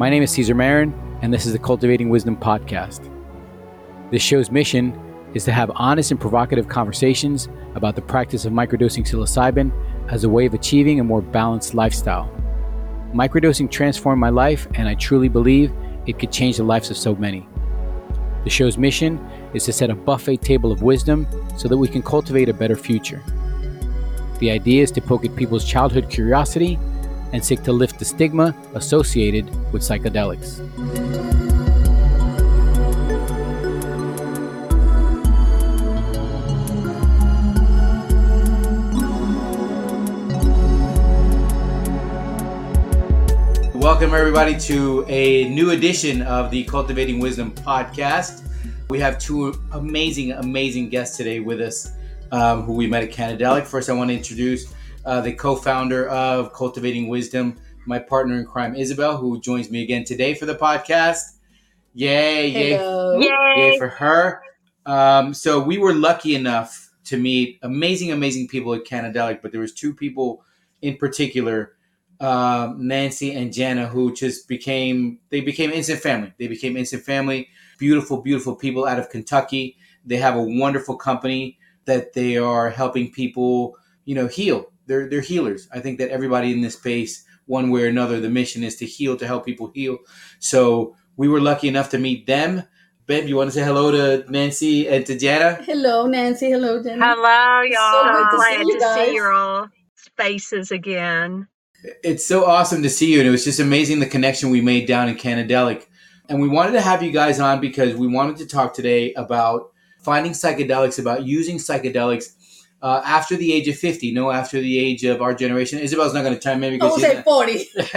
My name is Caesar Marin, and this is the Cultivating Wisdom podcast. This show's mission is to have honest and provocative conversations about the practice of microdosing psilocybin as a way of achieving a more balanced lifestyle. Microdosing transformed my life, and I truly believe it could change the lives of so many. The show's mission is to set a buffet table of wisdom so that we can cultivate a better future. The idea is to poke at people's childhood curiosity and seek to lift the stigma associated with psychedelics. Welcome, everybody, to a new edition of the Cultivating Wisdom podcast. We have two amazing, amazing guests today with us um, who we met at Canadelic. First, I want to introduce uh, the co founder of Cultivating Wisdom, my partner in crime, Isabel, who joins me again today for the podcast. Yay, yay, yay, yay for her. Um, so, we were lucky enough to meet amazing, amazing people at Canadelic, but there was two people in particular um, Nancy and Jana, who just became they became instant family. They became instant family. Beautiful, beautiful people out of Kentucky. They have a wonderful company that they are helping people, you know, heal. They're they're healers. I think that everybody in this space, one way or another, the mission is to heal, to help people heal. So we were lucky enough to meet them. Babe, you want to say hello to Nancy and to Jana? Hello, Nancy. Hello, Jana. Hello, y'all. So glad to, see, to see your all faces again. It's so awesome to see you, and it was just amazing the connection we made down in Canadelic. And we wanted to have you guys on because we wanted to talk today about finding psychedelics, about using psychedelics uh, after the age of 50, no, after the age of our generation. Isabel's not going to chime in because will say 40.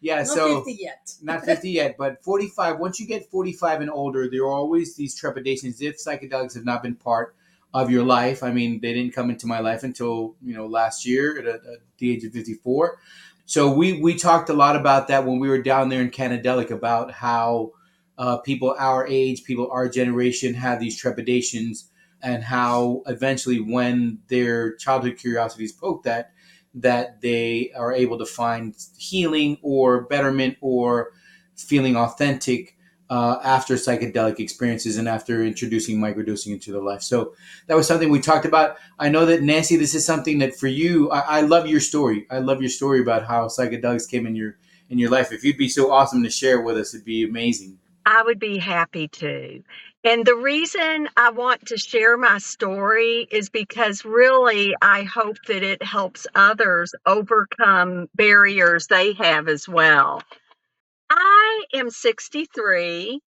yeah, not so 50 yet. not 50 yet, but 45. Once you get 45 and older, there are always these trepidations if psychedelics have not been part of your life. I mean, they didn't come into my life until you know last year at, at the age of 54. So we we talked a lot about that when we were down there in Canadelic about how uh, people our age, people our generation, have these trepidations, and how eventually, when their childhood curiosities poke that, that they are able to find healing or betterment or feeling authentic uh, after psychedelic experiences and after introducing microdosing into their life. So that was something we talked about. I know that Nancy, this is something that for you, I, I, love your story. I love your story about how psychedelics came in your in your life. If you'd be so awesome to share with us, it'd be amazing. I would be happy to. And the reason I want to share my story is because really I hope that it helps others overcome barriers they have as well. I am 63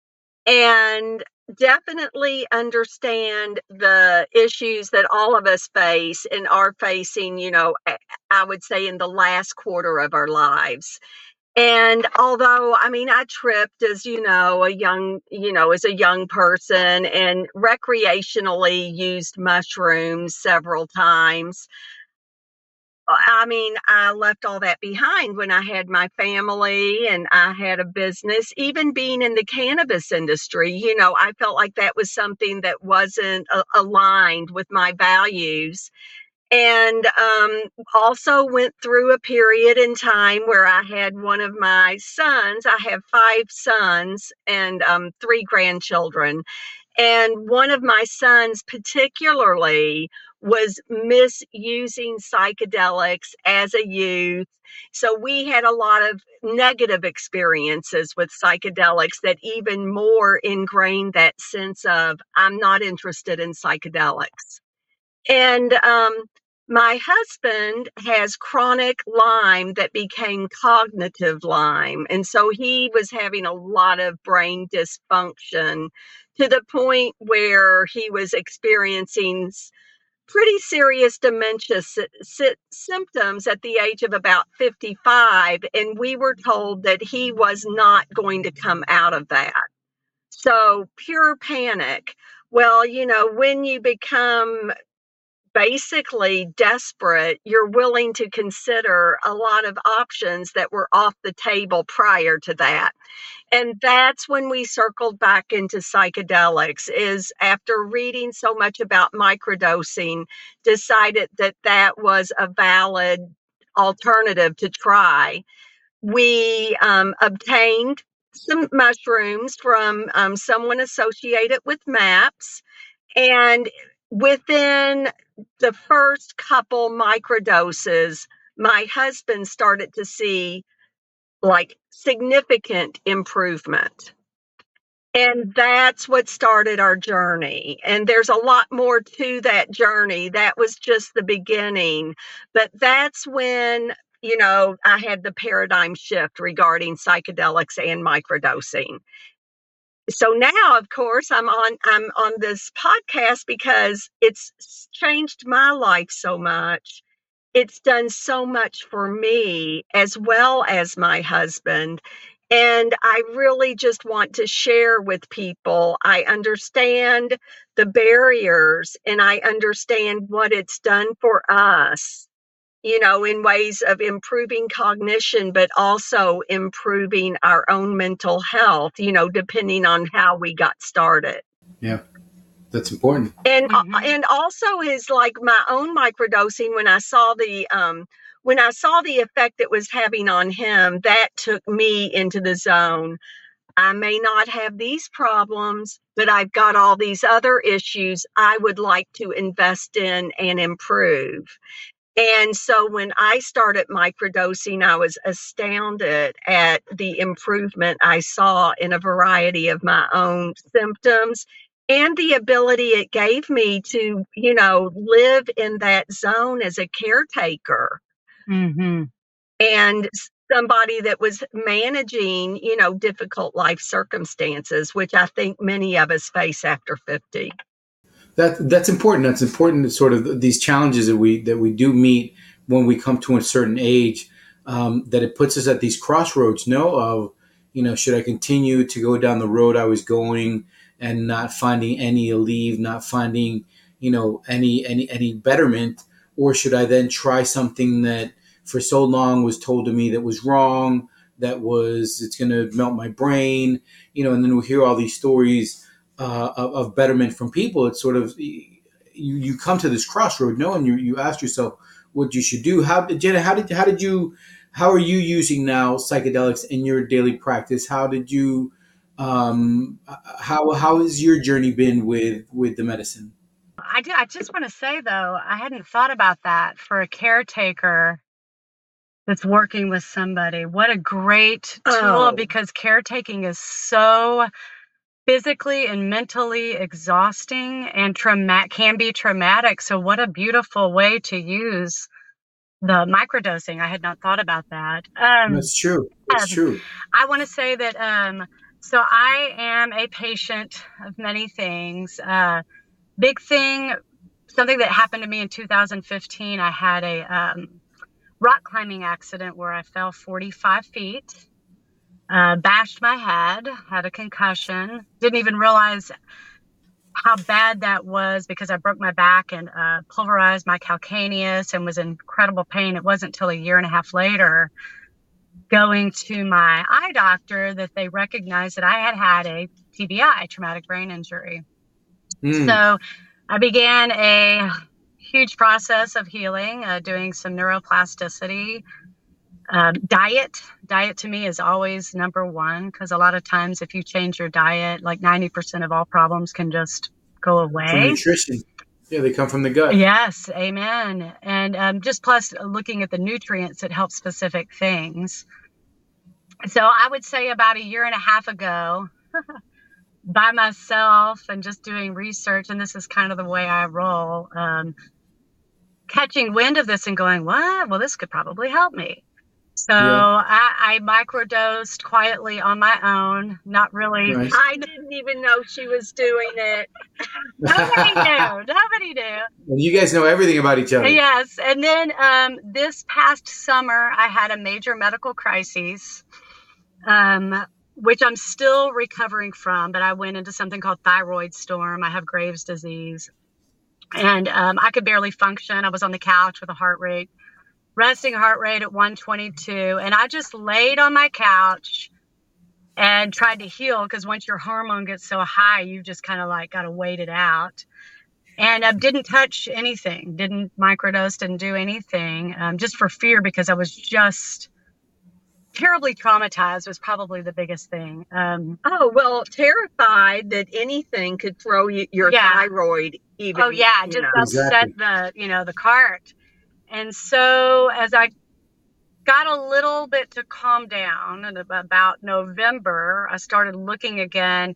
and definitely understand the issues that all of us face and are facing, you know, I would say in the last quarter of our lives. And although, I mean, I tripped as, you know, a young, you know, as a young person and recreationally used mushrooms several times. I mean, I left all that behind when I had my family and I had a business. Even being in the cannabis industry, you know, I felt like that was something that wasn't a- aligned with my values. And um, also went through a period in time where I had one of my sons. I have five sons and um, three grandchildren. And one of my sons, particularly, was misusing psychedelics as a youth. So we had a lot of negative experiences with psychedelics that even more ingrained that sense of, I'm not interested in psychedelics. And um, my husband has chronic Lyme that became cognitive Lyme. And so he was having a lot of brain dysfunction to the point where he was experiencing pretty serious dementia symptoms at the age of about 55 and we were told that he was not going to come out of that so pure panic well you know when you become basically desperate, you're willing to consider a lot of options that were off the table prior to that. And that's when we circled back into psychedelics is after reading so much about microdosing, decided that that was a valid alternative to try we um, obtained some mushrooms from um, someone associated with MAPS. And within the first couple microdoses, my husband started to see like significant improvement. And that's what started our journey. And there's a lot more to that journey. That was just the beginning. But that's when, you know, I had the paradigm shift regarding psychedelics and microdosing. So now, of course, I'm on I'm on this podcast because it's changed my life so much it's done so much for me as well as my husband. And I really just want to share with people. I understand the barriers and I understand what it's done for us, you know, in ways of improving cognition, but also improving our own mental health, you know, depending on how we got started. Yeah. That's important. And uh, mm-hmm. and also is like my own microdosing when I saw the um when I saw the effect it was having on him, that took me into the zone. I may not have these problems, but I've got all these other issues I would like to invest in and improve. And so when I started microdosing, I was astounded at the improvement I saw in a variety of my own symptoms and the ability it gave me to, you know, live in that zone as a caretaker. Mm-hmm. And somebody that was managing, you know, difficult life circumstances, which I think many of us face after 50. That that's important. That's important. Sort of these challenges that we that we do meet when we come to a certain age. Um, that it puts us at these crossroads. No, of you know, should I continue to go down the road I was going? and not finding any leave, not finding you know any any any betterment, or should I then try something that for so long was told to me that was wrong, that was it's going to melt my brain, you know, and then we hear all these stories uh, of, of, betterment from people. It's sort of you, you come to this crossroad, knowing you you ask yourself what you should do. How Jana, how did how did you how are you using now psychedelics in your daily practice? How did you um, how how has your journey been with with the medicine? I do. I just want to say though, I hadn't thought about that for a caretaker that's working with somebody. What a great tool oh. because caretaking is so physically and mentally exhausting and traumatic can be traumatic. So what a beautiful way to use the microdosing. I had not thought about that. Um, That's true. That's um, true. I want to say that um, so I am a patient of many things. Uh, big thing, something that happened to me in 2015. I had a um, rock climbing accident where I fell 45 feet, uh, bashed my head, had a concussion. Didn't even realize how bad that was because I broke my back and uh, pulverized my calcaneus and was in incredible pain. It wasn't until a year and a half later going to my eye doctor that they recognized that I had had a TBI, traumatic brain injury. Mm. So I began a huge process of healing, uh, doing some neuroplasticity. Um, diet, diet to me is always number one because a lot of times if you change your diet, like 90% of all problems can just go away. nutrition. Yeah, they come from the gut. Yes, amen. And um, just plus looking at the nutrients that help specific things. So I would say about a year and a half ago, by myself and just doing research, and this is kind of the way I roll, um, catching wind of this and going, what? Well, this could probably help me. So yeah. I, I microdosed quietly on my own, not really. Nice. I didn't even know she was doing it. Nobody knew. Nobody knew. And you guys know everything about each other. Yes. And then um, this past summer, I had a major medical crisis, um, which I'm still recovering from, but I went into something called thyroid storm. I have Graves' disease. And um, I could barely function. I was on the couch with a heart rate resting heart rate at 122. And I just laid on my couch and tried to heal because once your hormone gets so high, you just kind of like got to wait it out. And I didn't touch anything, didn't microdose, didn't do anything, um, just for fear because I was just terribly traumatized was probably the biggest thing. Um, Oh, well, terrified that anything could throw you, your Yeah. thyroid even. oh yeah, just know. upset Exactly. the you know the cart. And so as I got a little bit to calm down, and about November, I started looking again,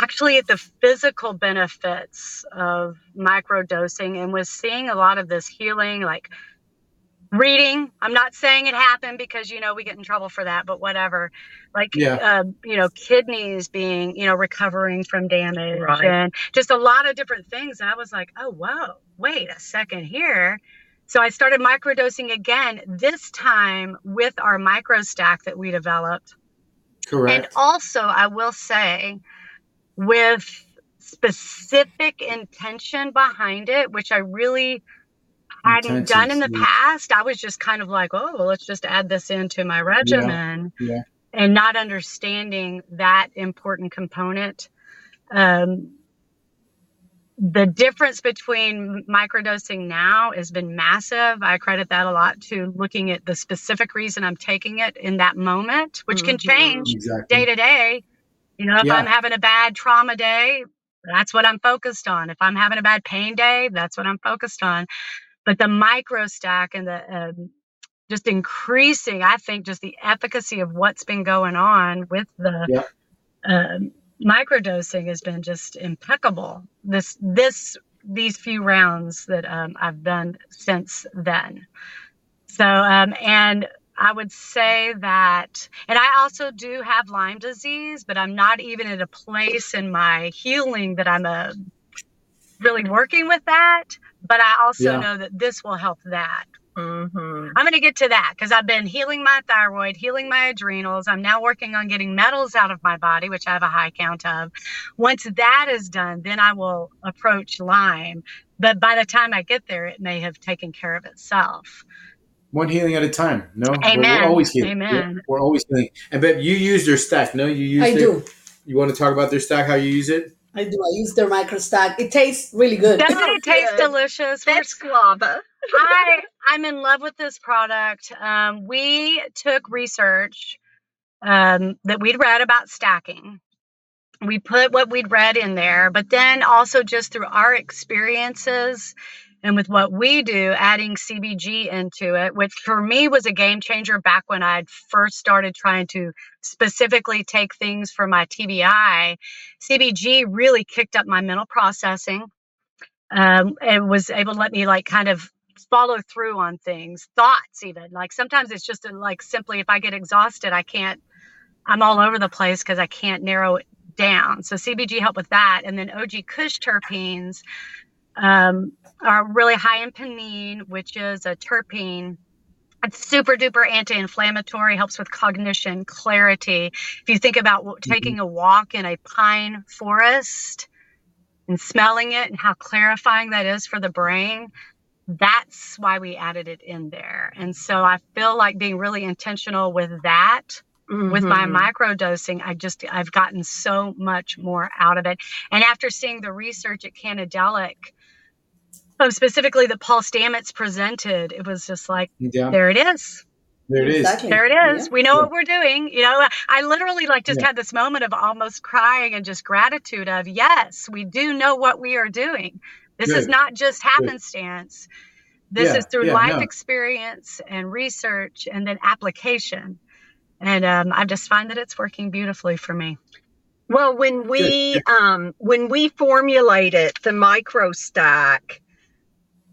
actually at the physical benefits of microdosing, and was seeing a lot of this healing, like reading. I'm not saying it happened because you know we get in trouble for that, but whatever. Like Yeah. uh, you know, kidneys being you know recovering from damage Right. and just a lot of different things. And I was like, oh whoa, wait a second here. So I started microdosing again. This time with our micro stack that we developed. Correct. And also, I will say, with specific intention behind it, which I really hadn't done in the Intentions, past. I was just kind of like, oh, well, let's just add this into my regimen yeah. and not understanding that important component. Um, the difference between microdosing now has been massive. I credit that a lot to looking at the specific reason I'm taking it in that moment, which can Mhm. change day to day. You know, if Yeah. I'm having a bad trauma day, that's what I'm focused on. If I'm having a bad pain day, that's what I'm focused on. But the micro stack and the um, just increasing, I think, just the efficacy of what's been going on with the Yeah. um, microdosing has been just impeccable. This this these few rounds that um, I've done since then. So um, and I would say that, and I also do have Lyme disease, but I'm not even at a place in my healing that I'm uh, really working with that. But I also Yeah. know that this will help that. Mhm. I'm going to get to that because I've been healing my thyroid, healing my adrenals. I'm now working on getting metals out of my body, which I have a high count of. Once that is done, then I will approach Lyme. But by the time I get there, it may have taken care of itself. One healing at a time. No, We're- We're, always healing. Amen. Yeah, we're always healing. And Beb, you use their stack. No, you use. I their, do. You want to talk about their stack? How you use it? I do. I use their micro stack. It tastes really good. Doesn't it taste good. delicious? We're That's guava. I I'm in love with this product. Um, we took research um, that we'd read about stacking. We put what we'd read in there, but then also just through our experiences and with what we do, adding CBG into it, which for me was a game changer back when I'd first started trying to specifically take things for my TBI. CBG really kicked up my mental processing um, and was able to let me like kind of follow through on things, thoughts even. Like sometimes it's just a, like simply if I get exhausted, I can't. I'm all over the place because I can't narrow it down. So CBG helped with that, and then OG Kush terpenes um, are really high in pinene, which is a terpene. It's super duper anti-inflammatory, helps with cognition, clarity. If you think about w- taking a walk in a pine forest and smelling it and how clarifying that is for the brain, that's why we added it in there. And so I feel like being really intentional with that with my Mhm. micro dosing i just i've gotten so much more out of it and after seeing the research at canadelic um, specifically that paul stamets presented it was just like Yeah, there it is there it is. Exactly. there it is Yeah. we know Yeah. what we're doing you know i literally like just Yeah. had this moment of almost crying and just gratitude of yes we do know what we are doing this is not just happenstance this Yeah, is through yeah, life no. experience and research and then application and um, i just find that it's working beautifully for me Well, when we um when we formulated the micro stack,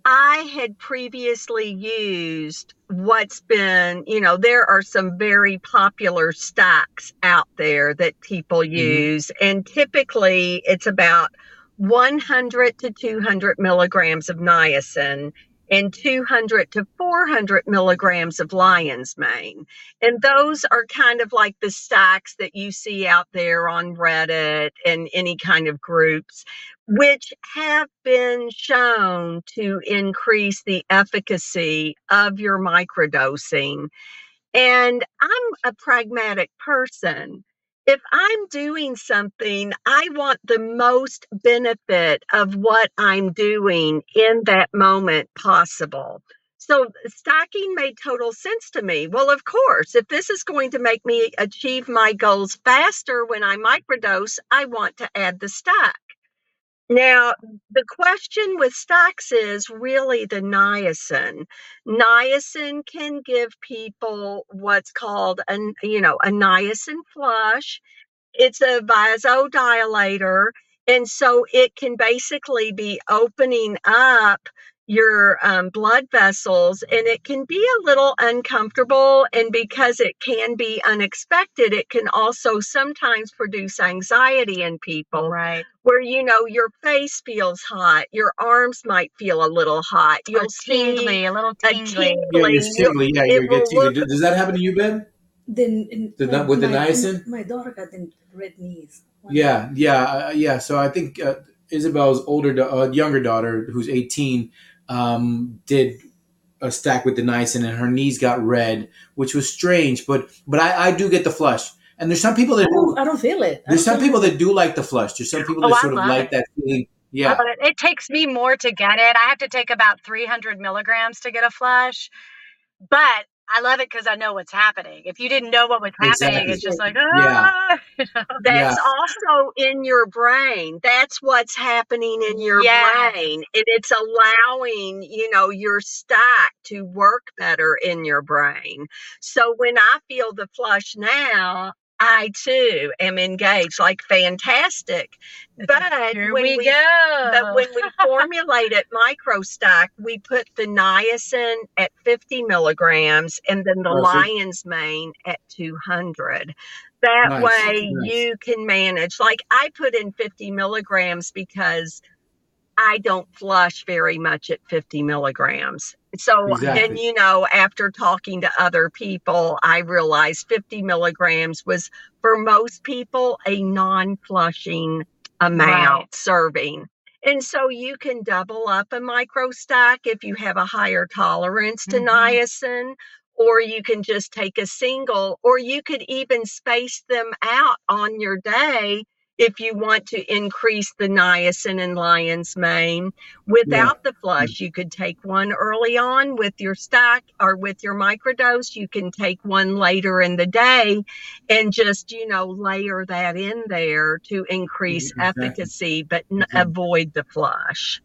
I had previously used what's been, you know, there are some very popular stacks out there that people mm-hmm. use, and typically it's about 100 to 200 milligrams of niacin and 200 to 400 milligrams of lion's mane. And those are kind of like the stacks that you see out there on Reddit and any kind of groups, which have been shown to increase the efficacy of your microdosing. And I'm a pragmatic person. If I'm doing something, I want the most benefit of what I'm doing in that moment possible. So stacking made total sense to me. Well, of course, if this is going to make me achieve my goals faster when I microdose, I want to add the stack. Now, the question with stacks is really the niacin. Niacin can give people what's called an, you know, a niacin flush. It's a vasodilator. And so it can basically be opening up your um, blood vessels and it can be a little uncomfortable and because it can be unexpected it can also sometimes produce anxiety in people Right. where you know your face feels hot your arms might feel a little hot you'll see tingly, a little a tingly. Yeah, tingly you're tingly. Yeah, it you get tingly. look Does that happen to you, Ben? Then The ni- with the my, niacin? my daughter got the red knees. Yeah, yeah, uh, yeah. So I think uh, Isabel's older, uh, younger daughter, who's 18, um, did a stack with the niacin, and her knees got red, which was strange. But but I, I do get the flush, and there's some people that I do. don't, I don't feel it. I There's some people that do like the flush. There's some people Oh, that I sort of like it. that feeling. Yeah, it. It takes me more to get it. I have to take about 300 milligrams to get a flush, but I love it because I know what's happening. If you didn't know what was happening, Exactly. it's just like, ah. you know? That's also in your brain. That's what's happening in your Yes. brain. And it's allowing, you know, your stack to work better in your brain. So when I feel the flush now, I too am engaged, like fantastic. But Here when we, we go. but when we formulate it microstack, we put the niacin at 50 milligrams and then the Perfect. lion's mane at 200. That Nice, way nice. you can manage. Like I put in 50 milligrams because I don't flush very much at 50 milligrams. So, and you know, after talking to other people, I realized 50 milligrams was for most people a non flushing amount Right. serving. And so you can double up a micro stack if you have a higher tolerance to Mhm. niacin, or you can just take a single, or you could even space them out on your day if you want to increase the niacin in lion's mane without the flush. You could take one early on with your stack or with your microdose. You can take one later in the day and just, you know, layer that in there to increase Exactly. efficacy, but n- avoid the flush.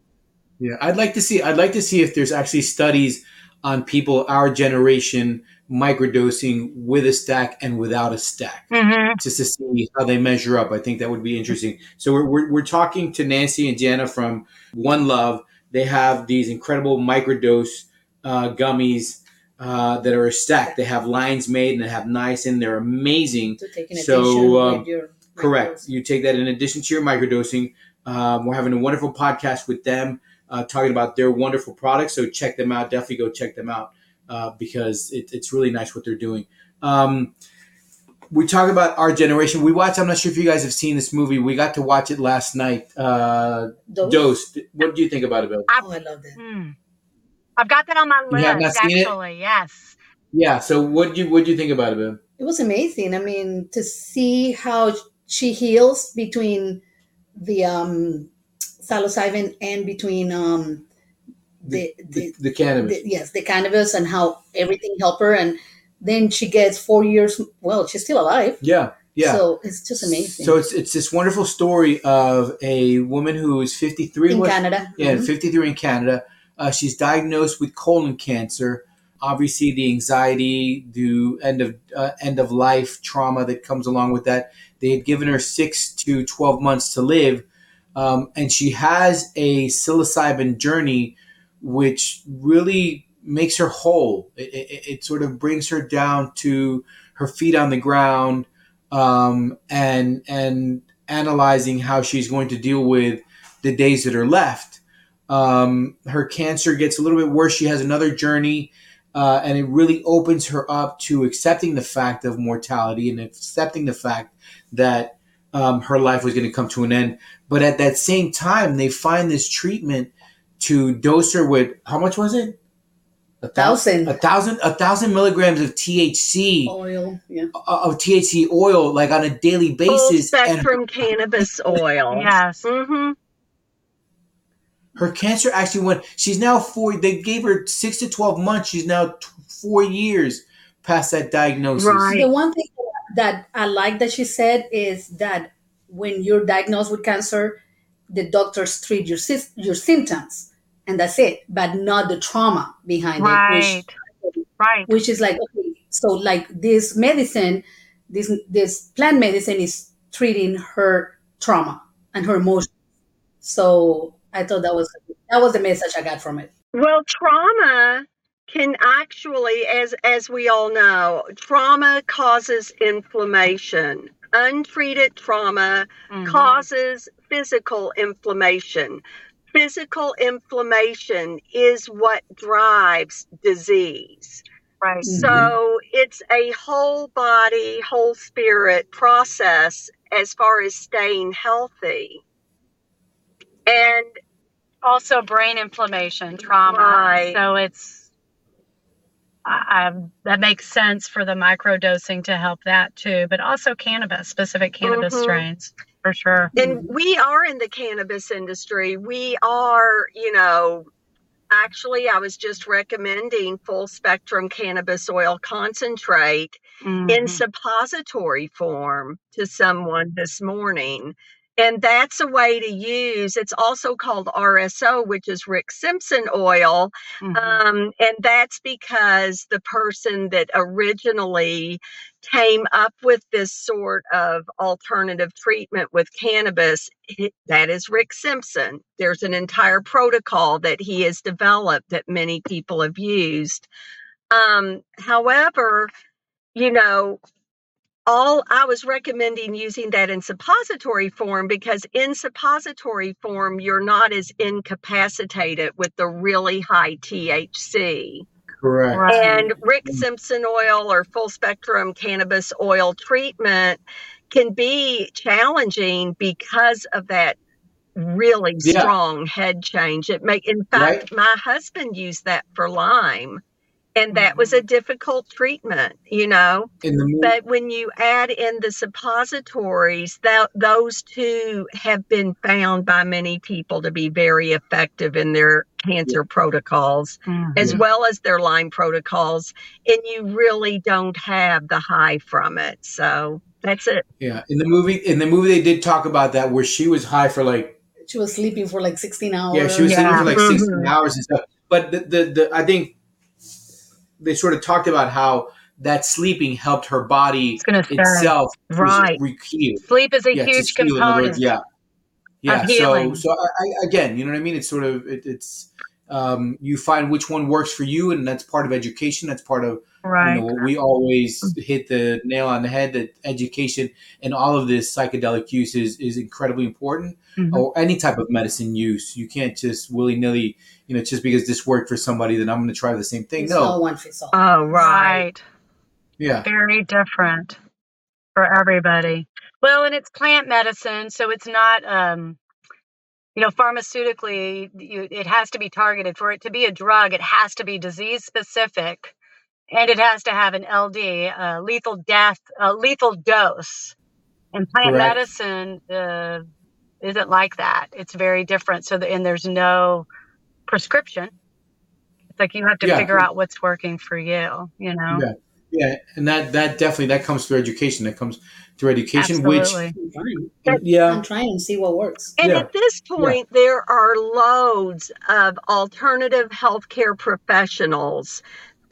yeah. I'd like to see. I'd like to see if there's actually studies on people our generation microdosing with a stack and without a stack. Mhm. just to see how they measure up. I think that would be interesting. So we're, we're, we're talking to Nancy and Jana from One Love. They have these incredible microdose uh, gummies uh, that are stacked. They have lion's mane and they have niacin. They're amazing. To take in So, um, Correct. You take that in addition to your microdosing. Um, we're having a wonderful podcast with them uh, talking about their wonderful products. So check them out. Definitely go check them out uh, because it, it's really nice what they're doing. Um, we talk about our generation. We watched. I'm not sure if you guys have seen this movie. We got to watch it last night. Uh, Dose? Dose. What do you think about it, Bill? Oh, I love it. Mm. I've got that on my You have list, not seen it? actually. Yes. Yeah. So what do you what do you think about it, Bill? It was amazing. I mean, to see how she heals between the um, psilocybin and between um, the, The, the, the cannabis. the yes the cannabis and how everything helped her and then she gets four years well she's still alive yeah. Yeah. so it's just amazing So it's it's this wonderful story of a woman who is 53. in what- canada Yeah, Mhm. 53 in Canada. Uh, she's diagnosed with colon cancer. Obviously, the anxiety, the end of uh, end of life trauma that comes along with that. They had given her six to 12 months to live, um, and she has a psilocybin journey, which really makes her whole. It, it, it sort of brings her down to her feet on the ground, um, and and analyzing how she's going to deal with the days that are left um, her cancer gets a little bit worse. She has another journey, uh, and it really opens her up to accepting the fact of mortality and accepting the fact that um, her life was going to come to an end. But at that same time, they find this treatment to dose her with how much was it? A Thousand. A thousand. A thousand milligrams of THC oil yeah uh, of THC oil, like on a daily Full basis, and spectrum cannabis oil. Yes. hmm her cancer actually went. She's now four. They gave her six to twelve months. She's now t- four years past that diagnosis. Right. The one thing that I like that she said is that when you're diagnosed with cancer, the doctors treat your sys- your symptoms, and that's it, but not the trauma behind Right. it, Right. which which is like okay, so like this medicine, this this plant medicine is treating her trauma and her emotions. So I thought that was that was the message I got from it. Well, trauma can actually, as as we all know, trauma causes inflammation. Untreated trauma Mhm. causes physical inflammation. Physical inflammation is what drives disease. Right. So it's a whole body, whole spirit process as far as staying healthy. And Also, brain inflammation, trauma. Right. So it's I, I, that makes sense for the microdosing to help that too, but also cannabis, specific cannabis Mhm. strains for sure. and we are in the cannabis industry. We are, you know, actually, I was just recommending full spectrum cannabis oil concentrate in Mhm. suppository form to someone this morning. And that's a way to use. It's also called RSO, which is Rick Simpson oil. Mhm. Um, and that's because the person that originally came up with this sort of alternative treatment with cannabis, that is Rick Simpson. There's an entire protocol that he has developed that many people have used. Um, however, you know, all I was recommending using that in suppository form because in suppository form, you're not as incapacitated with the really high THC. Correct. Right. And Rick Mm. Simpson oil or full spectrum cannabis oil treatment can be challenging because of that really Yeah. strong head change. It make in fact my husband used that for Lyme and that was a difficult treatment, you know. In the But when you add in the suppositories, that those two have been found by many people to be very effective in their cancer protocols Mhm. as well as their Lyme protocols, and you really don't have the high from it. So that's it. yeah, in the movie, in the movie, they did talk about that where she was high for like She was sleeping for like 16 hours. Yeah, she was sleeping for like Yeah. 16 Mhm. hours and stuff. But the, the, the I think they sort of talked about how that sleeping helped her body It's gonna say, itself Right. sleep is a Yeah, huge heal, in other component. yeah, yeah. So, so I, I, again, you know what I mean? It's sort of it, it's um, you find which one works for you, and that's part of education. That's part of Right. you know we always hit the nail on the head that education and all of this psychedelic use is, is incredibly important Mhm. or any type of medicine use you can't just willy-nilly you know just because this worked for somebody then i'm going to try the same thing It's no no one fits all. Oh, Right. yeah Very different for everybody. Well, and it's plant medicine, so it's not, um, you know, pharmaceutically, you, it has to be targeted. For it to be a drug, it has to be disease specific and it has to have an LD, uh, lethal death, uh, lethal dose. And plant Correct. medicine uh, isn't like that. It's very different. So, the, and there's no prescription. It's like you have to Yeah. figure out what's working for you, you know? Yeah. yeah and that that definitely that comes through education that comes through education Absolutely. Which yeah I'm trying and see what works. And Yeah. at this point, there are loads of alternative healthcare professionals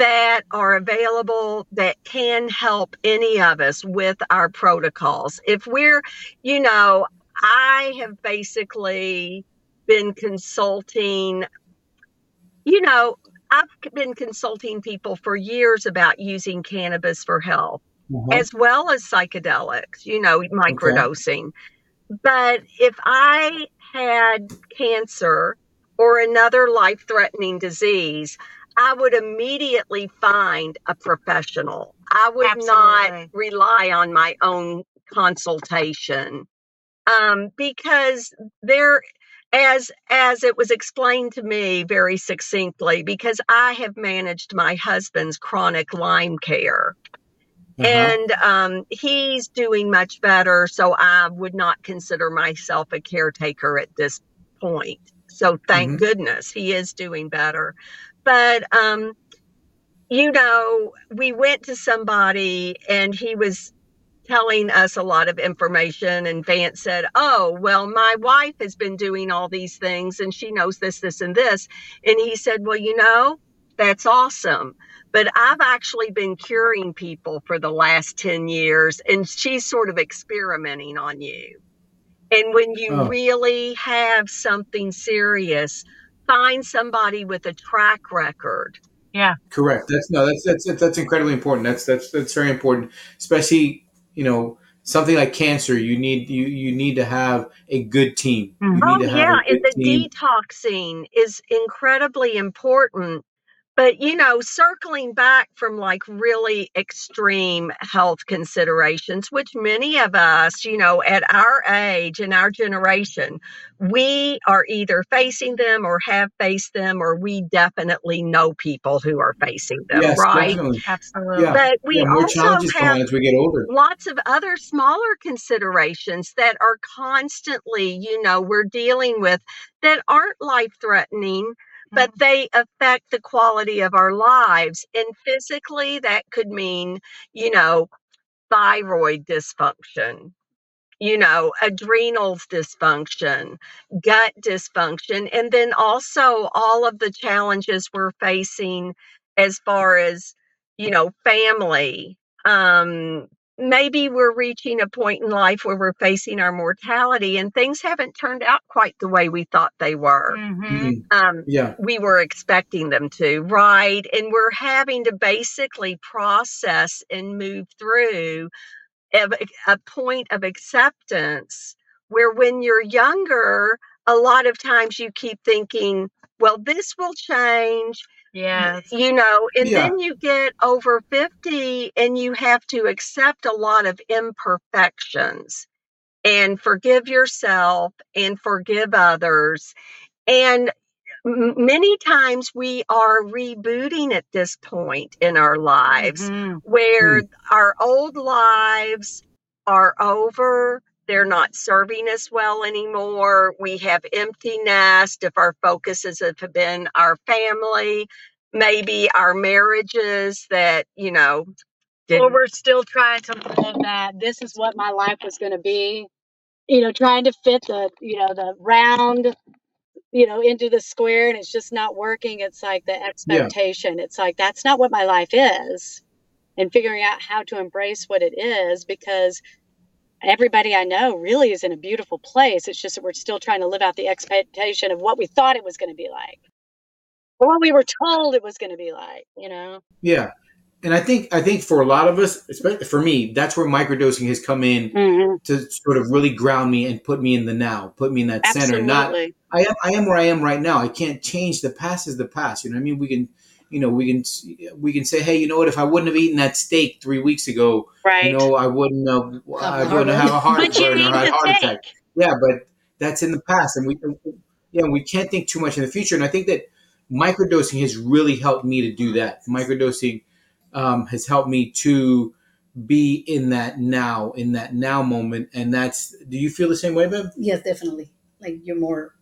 that are available that can help any of us with our protocols. If we're, you know, I have basically been consulting, you know, I've been consulting people for years about using cannabis for health Uh-huh. as well as psychedelics, you know, microdosing. But if I had cancer or another life threatening disease, I would immediately find a professional. I would not rely on my own consultation um, because there as as it was explained to me very succinctly because i have managed my husband's chronic lyme care Uh-huh. and um, he's doing much better so i would not consider myself a caretaker at this point So thank Mhm. goodness he is doing better. But um, you know, we went to somebody and he was telling us a lot of information and Vance said, "Oh, well, my wife has been doing all these things and she knows this this and this." And he said, "Well, you know, that's awesome. But I've actually been curing people for the last 10 years and she's sort of experimenting on you." And when you Oh. really have something serious, find somebody with a track record. Yeah. Correct. That's no. That's that's that's incredibly important. That's that's that's very important, especially you know something like cancer. You need you you need to have a good team. You Mhm. Oh, need to have yeah. And the team. detoxing is incredibly important. But, you know, circling back from like really extreme health considerations, which many of us, you know, at our age and our generation, we are either facing them or have faced them, or we definitely know people who are facing them, Yes, right? definitely. Absolutely. Yeah, But we yeah. More also challenges come have as we get older. lots of other smaller considerations that are constantly, you know, we're dealing with that aren't life threatening, but they affect the quality of our lives. And physically, that could mean, you know, thyroid dysfunction, you know, adrenals dysfunction, gut dysfunction, and then also all of the challenges we're facing as far as, you know, family. Um, maybe we're reaching a point in life where we're facing our mortality and things haven't turned out quite the way we thought they were. hmm Mhm. Um, Yeah. we were expecting them to, right? And we're having to basically process and move through a, a point of acceptance where when you're younger, a lot of times you keep thinking, well, this will change, Yes. you know, and Yeah. then you get over 50 and you have to accept a lot of imperfections and forgive yourself and forgive others. And many times we are rebooting at this point in our lives Mhm. where our old lives are over. They're not serving us well anymore. We have empty nest if our focuses have been our family, maybe our marriages that, you know, Or didn't. we're still trying to live that this is what my life was going to be. You know, trying to fit the, you know, the round, you know, into the square and it's just not working. It's like the Yeah. expectation. It's like that's not what my life is. And figuring out how to embrace what it is because everybody I know really is in a beautiful place. It's just that we're still trying to live out the expectation of what we thought it was going to be like. Or what we were told it was going to be like, you know. Yeah. And I think I think for a lot of us, especially for me, that's where microdosing has come in hmm to sort of really ground me and put me in the now, put me in that center. Not I am I am where I am right now. I can't change the past is the past. You know what I mean? We can you know, we can we can say, hey, you know what? If I wouldn't have eaten that steak three weeks ago, Right. you know, I wouldn't have I wouldn't heart have a heart but you burn or a heart steak. attack. Yeah, but that's in the past, and we yeah we can't think too much in the future. And I think that microdosing has really helped me to do that. Microdosing um, has helped me to be in that now, in that now moment, and that's. Do you feel the same way, babe Yes, definitely. Like you're more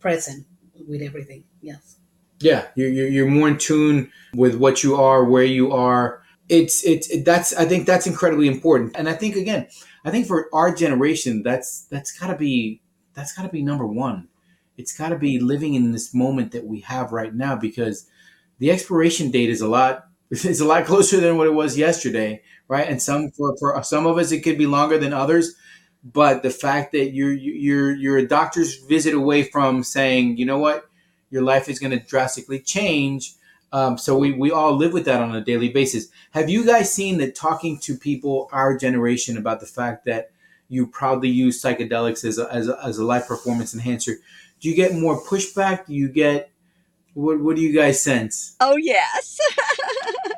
present with everything. Yes. Yeah, you're, you're more in tune with what you are, where you are. It's it's it, that's I think that's incredibly important, and I think again, I think for our generation, that's that's got to be that's got to be number one. It's got to be living in this moment that we have right now because the expiration date is a lot is a lot closer than what it was yesterday, right? And some for, for some of us it could be longer than others, but the fact that you're you're you're a doctor's visit away from saying, you know what, your life is going to drastically change. Um, so we, we all live with that on a daily basis. Have you guys seen that talking to people our generation about the fact that you proudly use psychedelics as a, as a, as a life performance enhancer? Do you get more pushback? Do you get what? What do you guys sense? Oh, yes.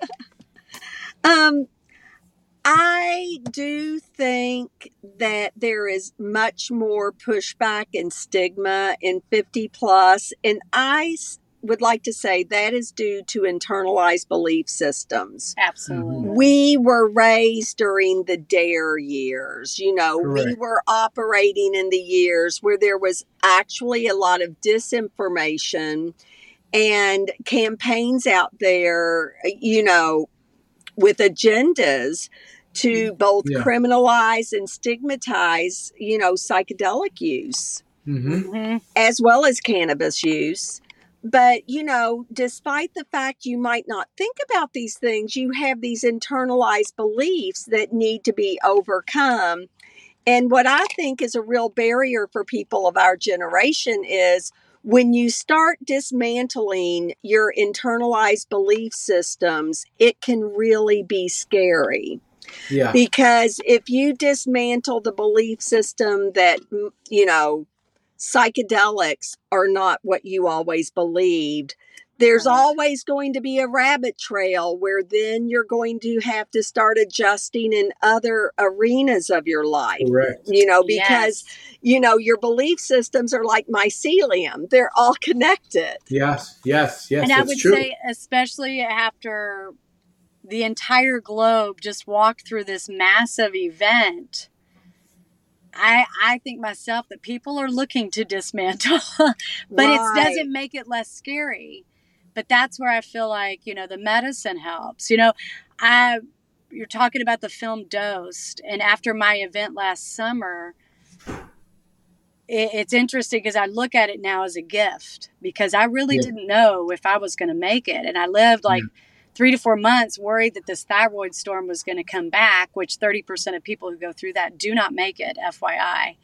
um, I do think that there is much more pushback and stigma in 50 plus, and I would like to say that is due to internalized belief systems. Absolutely. Mm-hmm. We were raised during the DARE years. You know, we were operating in the years where there was actually a lot of disinformation and campaigns out there, you know, with agendas to both Yeah. criminalize and stigmatize, you know, psychedelic use hmm Mhm. as well as cannabis use. But, you know, despite the fact you might not think about these things, you have these internalized beliefs that need to be overcome. And what I think is a real barrier for people of our generation is when you start dismantling your internalized belief systems, it can really be scary Yeah. because if you dismantle the belief system that you know psychedelics are not what you always believed there's Right. always going to be a rabbit trail where then you're going to have to start adjusting in other arenas of your life Correct. you know because Yes. you know your belief systems are like mycelium they're all connected Yes. Yes. Yes. and I would true. say, especially after the entire globe just walked through this massive event, I I think myself that people are looking to dismantle, but it doesn't make it less scary. But that's where I feel like you know the medicine helps. You know, I you're talking about the film Dosed, and after my event last summer. it- It's interesting because I look at it now as a gift because I really Yeah. didn't know if I was going to make it. And I lived like three to four months worried that this thyroid storm was going to come back, which 30% of people who go through that do not make it, FYI.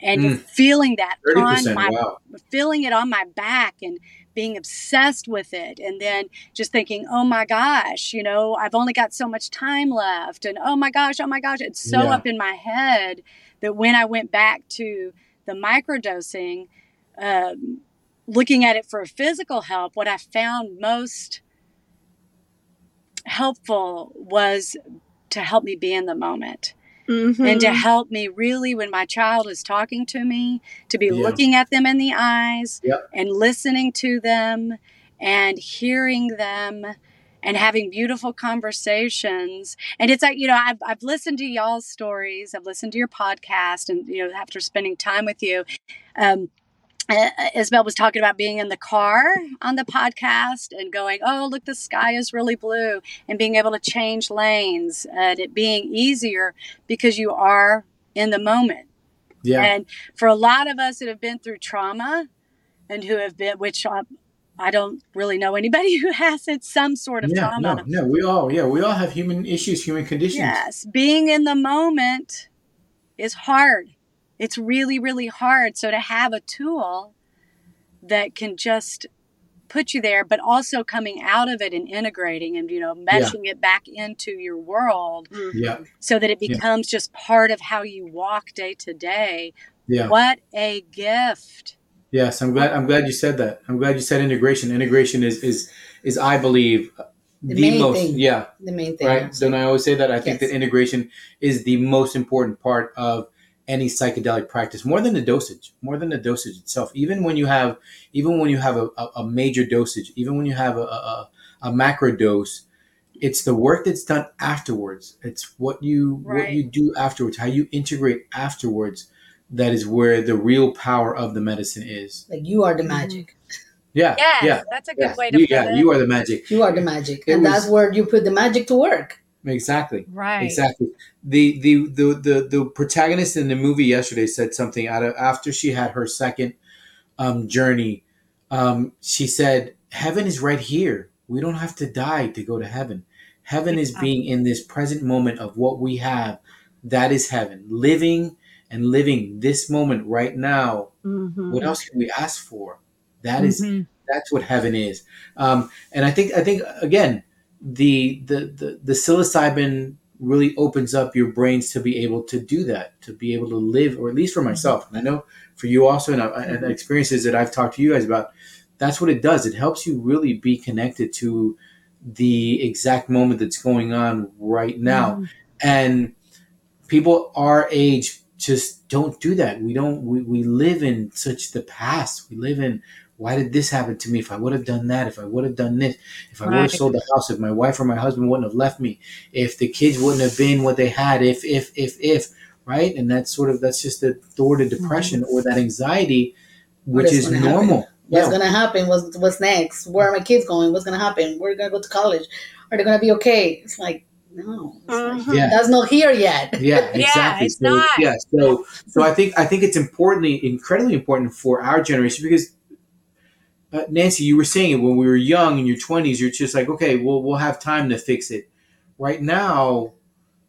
And Mm. feeling that on my Wow. feeling it on my back and being obsessed with it and then just thinking oh my gosh you know i've only got so much time left and oh my gosh oh my gosh it's so Yeah. up in my head that when i went back to the microdosing um, looking at it for physical help what i found most helpful was to help me be in the moment and to Mhm. help me really when my child is talking to me to be Yeah. looking at them in the eyes Yep. and listening to them and hearing them and having beautiful conversations and it's like you know I've, I've listened to y'all's stories i've listened to your podcast and you know after spending time with you um, uh, Isabel was talking about being in the car on the podcast and going, oh, look, the sky is really blue, and being able to change lanes and it being easier because you are in the moment. Yeah. And for a lot of us that have been through trauma and who have been, which I, I don't really know anybody who hasn't some sort of yeah. trauma. No. No. We all. Yeah. We all have human issues, human conditions. Yes, being in the moment is hard. It's really, really hard. So to have a tool that can just put you there, but also coming out of it and integrating and, you know, meshing it back into your world mm-hmm. Yeah. so that it Yeah. becomes just part of how you walk day to day. Yeah. What a gift. Yes, I'm glad. I'm glad you said that. I'm glad you said integration. Integration is is is I believe The the, main most. thing. Yeah, The main thing. right. Don't I always say that? I think that integration is the most important part of any psychedelic practice, more than the dosage, more than the dosage itself. Even when you have, even when you have a, a, a major dosage, even when you have a, a, a macro dose, it's the work that's done afterwards. It's what you what you do afterwards, how you integrate afterwards. That is where the real power of the medicine is. Like you are the mm-hmm. magic. Yeah, Yes, yeah, that's a good yeah. way to you, put yeah, it. you are the magic. You are the magic, It and was- that's where you put the magic to work. Exactly. right. Exactly. The, the the the the protagonist in the movie yesterday said something out of after she had her second um, journey. Um, she said, "Heaven is right here. We don't have to die to go to heaven. Heaven is being in this present moment of what we have. That is heaven. Living and living this moment right now. Mhm. What else can we ask for? That is Mhm. that's what heaven is. Um, and I think I think again the, the the the psilocybin really opens up your brains to be able to do that, to be able to live, or at least for myself, and I know for you also, and, I, and experiences that I've talked to you guys about. That's what it does. It helps you really be connected to the exact moment that's going on right now, mm-hmm. and people our age just don't do that. We don't. We, we live in such the past. We live in why did this happen to me? If I would have done that, if I would have done this, if I would have sold the house, if my wife or my husband wouldn't have left me, if the kids wouldn't have been what they had, if, if, if, if, right? And that's sort of, that's just the door to depression or that anxiety, which is is gonna happen? normal. What's Yeah. gonna happen? What's what's next? Where are my kids going? What's gonna happen? We're they gonna go to college. Are they gonna be okay? It's like no, it's like, Mhm. Yeah. that's not here yet. Yeah, Yeah, exactly. it's so, not. Yeah, so so I think I think it's importantly, incredibly important for our generation because uh, Nancy, you were saying it when we were young in your twenties. You're just like, okay, we'll we'll have time to fix it. Right now,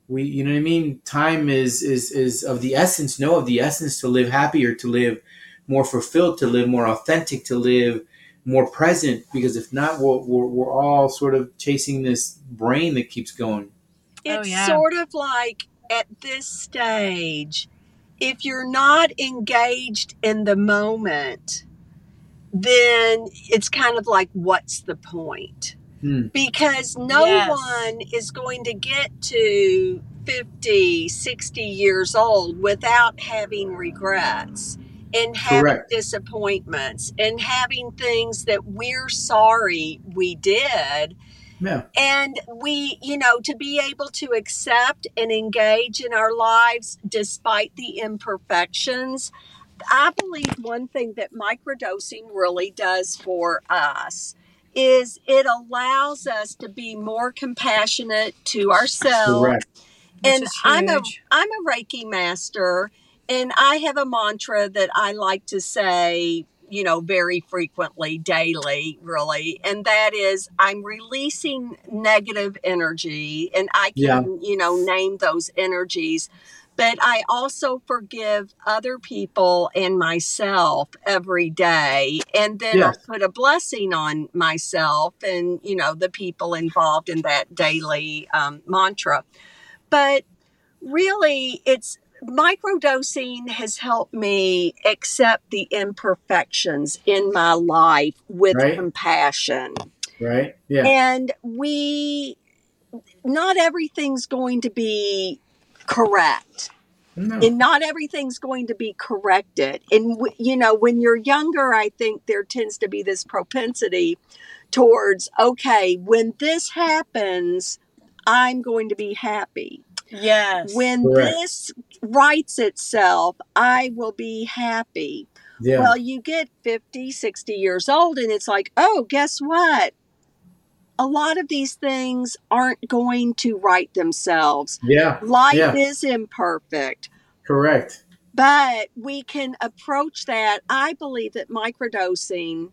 we, you know what I mean. Time is is is of the essence. No, of the essence to live happier, to live more fulfilled, to live more authentic, to live more present. Because if not, we're we're, we're all sort of chasing this brain that keeps going. Oh, It's yeah. sort of like at this stage, if you're not engaged in the moment, then it's kind of like, what's the point? Hmm. Because no Yes. one is going to get to 50, 60 years old without having regrets and having Correct. disappointments and having things that we're sorry we did Yeah. and we you know to be able to accept and engage in our lives despite the imperfections i believe one thing that microdosing really does for us is it allows us to be more compassionate to ourselves Correct. And I'm a huge. I'm a Reiki master, and I have a mantra that I like to say, you know, very frequently, daily, really, and that is I'm releasing negative energy, and I Yeah. can, you know, name those energies. But I also forgive other people and myself every day. And then Yes. I put a blessing on myself and, you know, the people involved in that daily um, mantra but really it's microdosing has helped me accept the imperfections in my life with Right. compassion Right. Yeah. and we not everything's going to be correct No. and not everything's going to be corrected and w- you know when you're younger i think there tends to be this propensity towards okay when this happens i'm going to be happy Yes. when Correct. this writes itself i will be happy yeah. well you get 50 60 years old and it's like oh guess what a lot of these things aren't going to right themselves yeah. life Yeah. is imperfect Correct. but we can approach that i believe that microdosing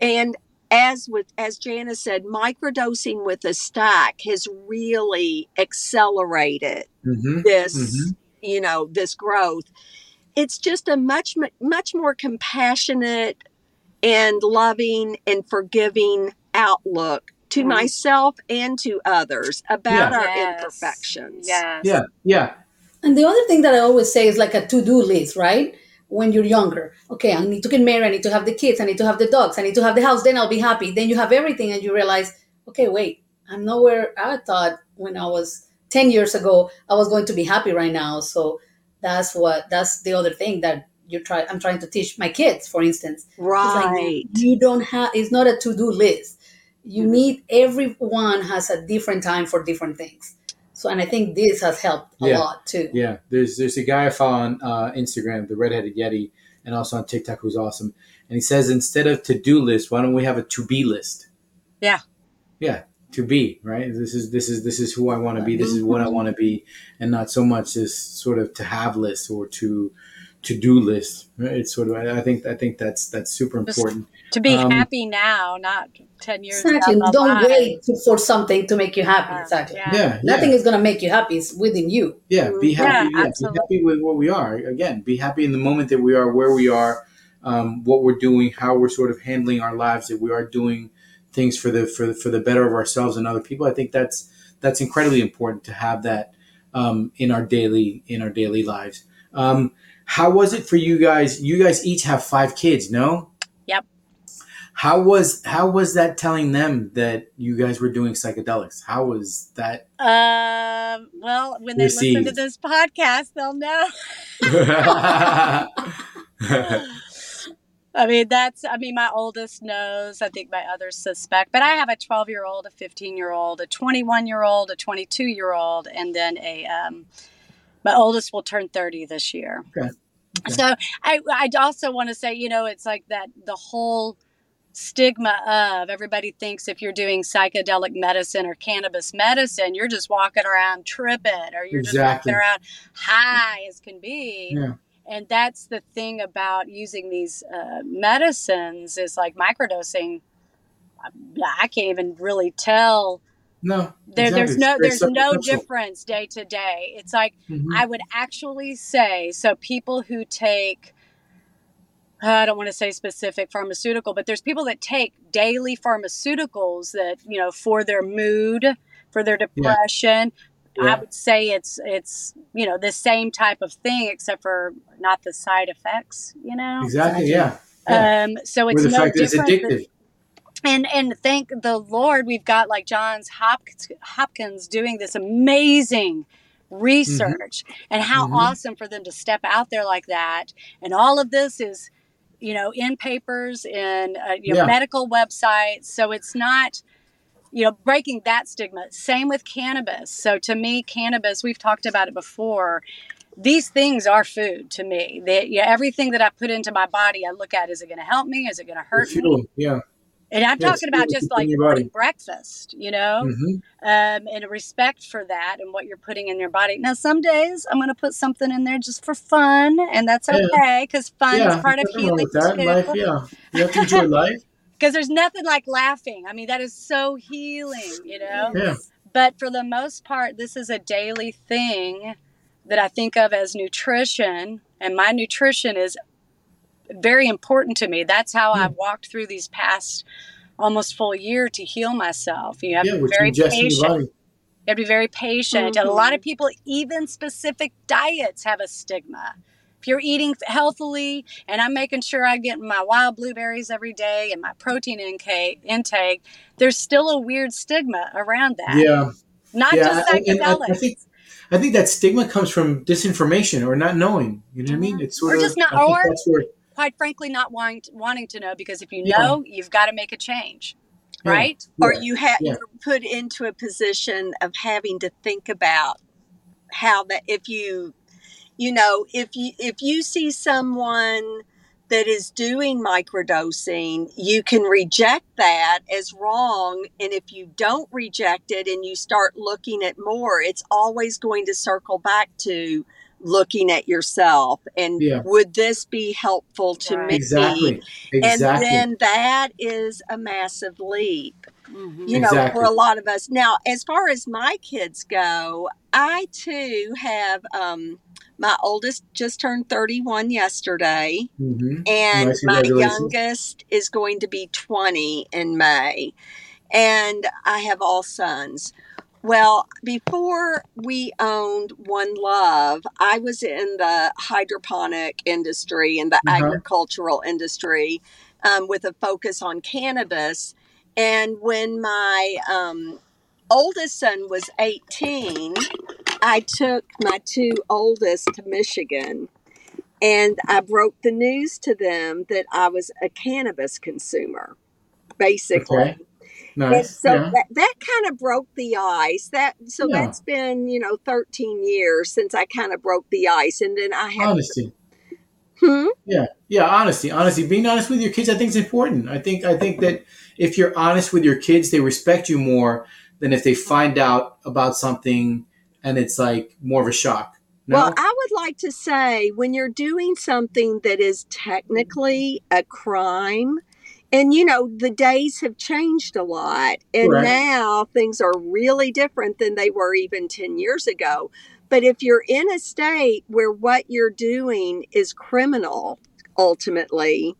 and as with as janice said microdosing with a stack has really accelerated Mm-hmm. this Mhm. you know this growth it's just a much much more compassionate and loving and forgiving outlook to myself and to others about Yeah. our Yes. imperfections Yes. Yeah. Yeah. And the other thing that I always say is like a to-do list, right? When you're younger, okay, I need to get married, I need to have the kids, I need to have the dogs, I need to have the house, then I'll be happy. Then you have everything and you realize, okay, wait, I'm nowhere I thought when I was 10 years ago I was going to be happy right now. So that's what that's the other thing that you try I'm trying to teach my kids, for instance. It's like right you don't have it's not a to-do list. You need everyone has a different time for different things. So and I think this has helped a Yeah. lot too. Yeah. There's there's a guy I follow on uh, Instagram, the redheaded Yeti, and also on TikTok who's awesome. And he says instead of to do list, why don't we have a to be list? Yeah. Yeah. To be right. This is this is this is who I want to be. This is what I want to be, and not so much this sort of to have list or to to do list. Right? It's sort of I I think I think that's that's super Just- important. To be Um, happy now, not 10 years Exactly. down the Don't line. wait to, for something to make you happy. Uh, Exactly. yeah. Yeah. Nothing is going to make you happy. It's within you. Yeah, be happy. Yeah, be absolutely. happy with what we are. Again, be happy in the moment that we are, where we are, um, what we're doing, how we're sort of handling our lives. That we are doing things for the for the, for the better of ourselves and other people. I think that's that's incredibly important to have that um, in our daily in our daily lives. Um, how was it for you guys? You guys each have five kids, no? Yep. How was how was that telling them that you guys were doing psychedelics? How was that? Um, well, when they listen to this podcast, they'll know. I mean, that's, I mean, my oldest knows. I think my others suspect. But I have a 12 year old, a 15 year old, a 21 year old, a 22 year old, and then a, um, my oldest will turn 30 this year. Okay. Okay. So I, I also want to say, you know, it's like that the whole stigma of everybody thinks if you're doing psychedelic medicine or cannabis medicine, you're just walking around tripping or you're just walking around high as can be Yeah. and that's the thing about using these uh, medicines is like microdosing I can't even really tell No. there, exactly. there's no there's no difference day to day it's like Mhm. i would actually say so people who take I don't want to say specific pharmaceutical, but there's people that take daily pharmaceuticals that, you know, for their mood, for their depression. Yeah. I would say it's it's, you know, the same type of thing except for not the side effects, you know. Exactly. Yeah. Yeah. Um so it's no it's different than- addictive. And and thank the Lord we've got like Johns Hopkins, Hopkins doing this amazing research and how Mhm. awesome for them to step out there like that and all of this is you know in papers in uh, you know Yeah. medical websites so it's not you know breaking that stigma same with cannabis so to me cannabis we've talked about it before these things are food to me they, yeah, everything that i put into my body i look at is it going to help me is it going to hurt me. Yeah. And I'm talking about just like morning breakfast, you know, hmm um, and a respect for that and what you're putting in your body. Now, some days I'm going to put something in there just for fun, and that's Yeah. okay because fun Yeah. is part of healing that. Life. too. Yeah. You have to enjoy life. Because there's nothing like laughing. I mean, that is so healing, you know. Yeah. But for the most part, this is a daily thing that I think of as nutrition, and my nutrition is very important to me. That's how Hmm. I've walked through these past almost full year to heal myself. You have Yeah. to be very ingest in your patient. You have to be very patient. And a lot of people, even specific diets, have a stigma. If you're eating healthily and I'm making sure I get my wild blueberries every day and my protein intake, intake there's still a weird stigma around that. Yeah. Not yeah. just I- I. I think. I think that stigma comes from disinformation or not knowing. You know what I mean? It's sort Or of just not- or- Quite frankly, not wanting wanting to know because if you Yeah. know, you've got to make a change, Yeah. right? or you have Yeah. put into a position of having to think about how that if you you know if you if you see someone that is doing microdosing you can reject that as wrong and if you don't reject it and you start looking at more it's always going to circle back to looking at yourself and Yeah. would this be helpful to Right. me exactly. exactly. and then that is a massive leap Mhm. you know, for a lot of us. Now, as far as my kids go, I too have um, my oldest just turned 31 yesterday, hmm and Nice, my youngest is going to be 20 in May. And I have all sons. Well, before we owned One Love, I was in the hydroponic industry and the Uh-huh. agricultural industry um, with a focus on cannabis. And when my um, oldest son was 18, I took my two oldest to Michigan and I broke the news to them that I was a cannabis consumer, basically. Okay. And so yeah. that, that kind of broke the ice. That so Yeah. that's been you know 13 years since I kind of broke the ice, and then I had Honesty. hmm? Yeah, yeah, honesty, honesty. Being honest with your kids, I think is important. I think, I think that if you're honest with your kids, they respect you more than if they find out about something and it's like more of a shock. No, Well, I would like to say when you're doing something that is technically a crime, and you know, the days have changed a lot, and Correct. now things are really different than they were even 10 years ago. But if you're in a state where what you're doing is criminal, ultimately,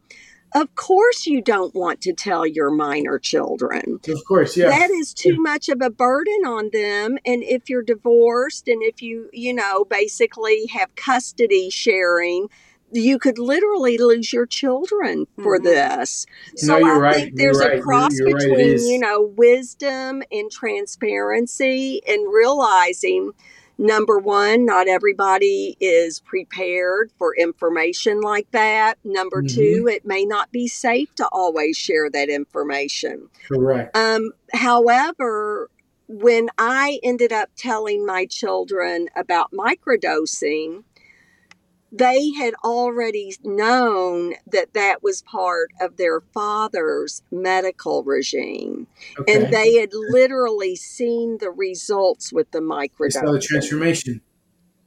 of course you don't want to tell your minor children of course, yeah, that is too much of a burden on them and if you're divorced and if you you know basically have custody sharing you could literally lose your children for Mhm. this No, so you're i right. think You're there's right. a cross you're between is. you know wisdom and transparency and realizing number one, not everybody is prepared for information like that. Number Mhm. two, it may not be safe to always share that information. Correct. Um, however, when I ended up telling my children about microdosing, they had already known that that was part of their father's medical regime. Okay. And they had literally seen the results with the They saw the transformation.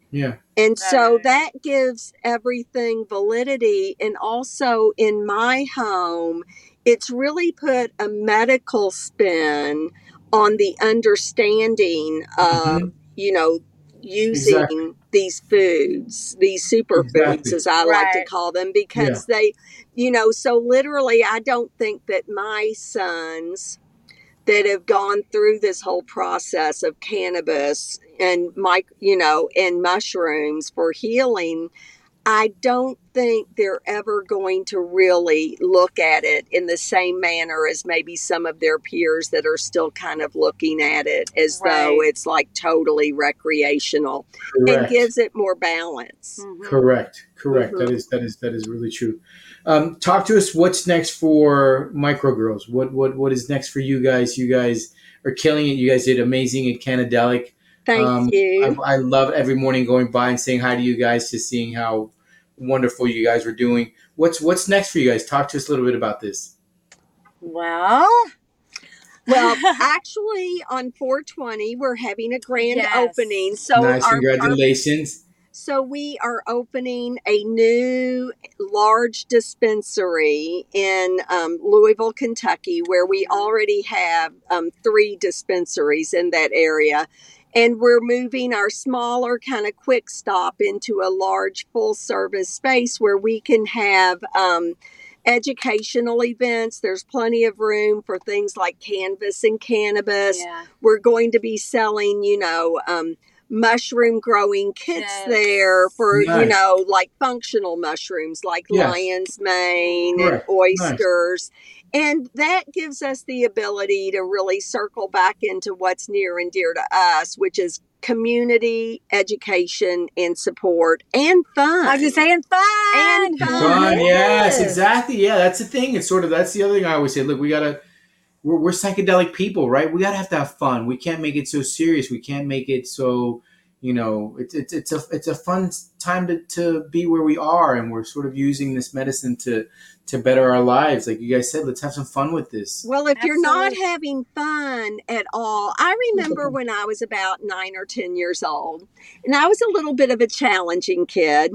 Yeah. And so that gives everything validity. And also in my home, it's really put a medical spin on the understanding of, Mhm. you know, using Exactly. these foods, these superfoods, Exactly. as I like to call them, because they, you know, so literally, I don't think that my sons that have gone through this whole process of cannabis and mic you know and mushrooms for healing i don't think they're ever going to really look at it in the same manner as maybe some of their peers that are still kind of looking at it as though it's like totally recreational and Correct. gives it more balance Mhm. Correct. Correct. Mhm. That is that is that is really true. Um, talk to us. What's next for Micro Girls? What what what is next for you guys? You guys are killing it. You guys did amazing at Cannadelic. thank Um, you I, I love every morning going by and saying hi to you guys, just seeing how wonderful you guys were doing. What's what's next for you guys? Talk to us a little bit about this. Well, well actually on 420 we're having a grand Yes. opening so nice, our, our congratulations. So we are opening a new large dispensary in um, Louisville, Kentucky, where we already have um, three dispensaries in that area. And we're moving our smaller kind of quick stop into a large full service space where we can have um, educational events. There's plenty of room for things like canvas and cannabis yeah. we're going to be selling, you know, um, mushroom growing kits Yes. there for, you know, like functional mushrooms like Yes. lion's mane Correct. and oysters. And that gives us the ability to really circle back into what's near and dear to us, which is community, education, and support and fun. I was just saying fun. And fun. Fun, yes, Yes. exactly. Yeah, that's the thing. It's sort of that's the other thing I always say. Look, we gotta we're, we're psychedelic people, right? We gotta have to have fun. We can't make it so serious. We can't make it so you know. It's it's it's a it's a fun time to to be where we are, and we're sort of using this medicine to to better our lives. Like you guys said, let's have some fun with this. Well, if you're not having fun at all, I remember mm-hmm. when I was about nine or 10 years old, and I was a little bit of a challenging kid.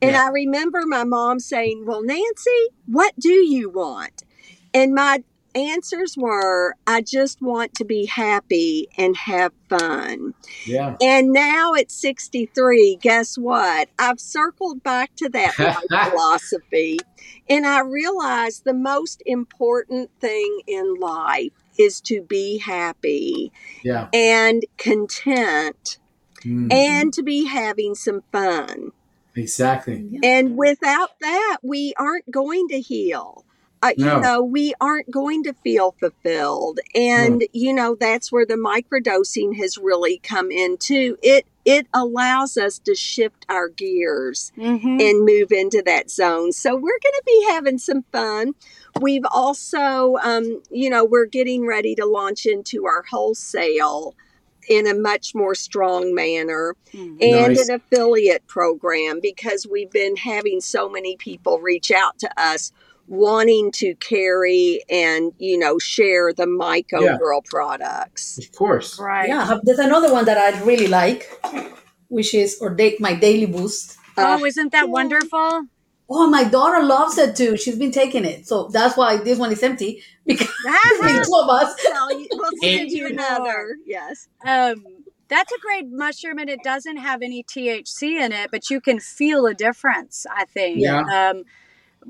And Yeah. I remember my mom saying, Well, Nancy, what do you want? And my answers were, I just want to be happy and have fun. Yeah. And now at 63, guess what? I've circled back to that life philosophy. And I realized the most important thing in life is to be happy Yeah. and content Mm, and to be having some fun. exactly. And without that, we aren't going to heal. Uh, No. You know, we aren't going to feel fulfilled, and you know that's where the microdosing has really come into it. It allows us to shift our gears Mhm. and move into that zone. So we're going to be having some fun. We've also, um, you know, we're getting ready to launch into our wholesale in a much more strong manner Mhm. and Nice. an affiliate program because we've been having so many people reach out to us wanting to carry and you know share the Myco Yeah. Girl products. Of course. Right. Yeah, there's another one that I really like, which is or date my daily boost. Uh, Oh, isn't that yeah. wonderful? Oh, my daughter loves it too. She's been taking it, so that's why this one is empty because between two of us. well, we'll send you another. Yes. Um, that's a great mushroom, and it doesn't have any THC in it, but you can feel a difference. I think. Yeah. Um,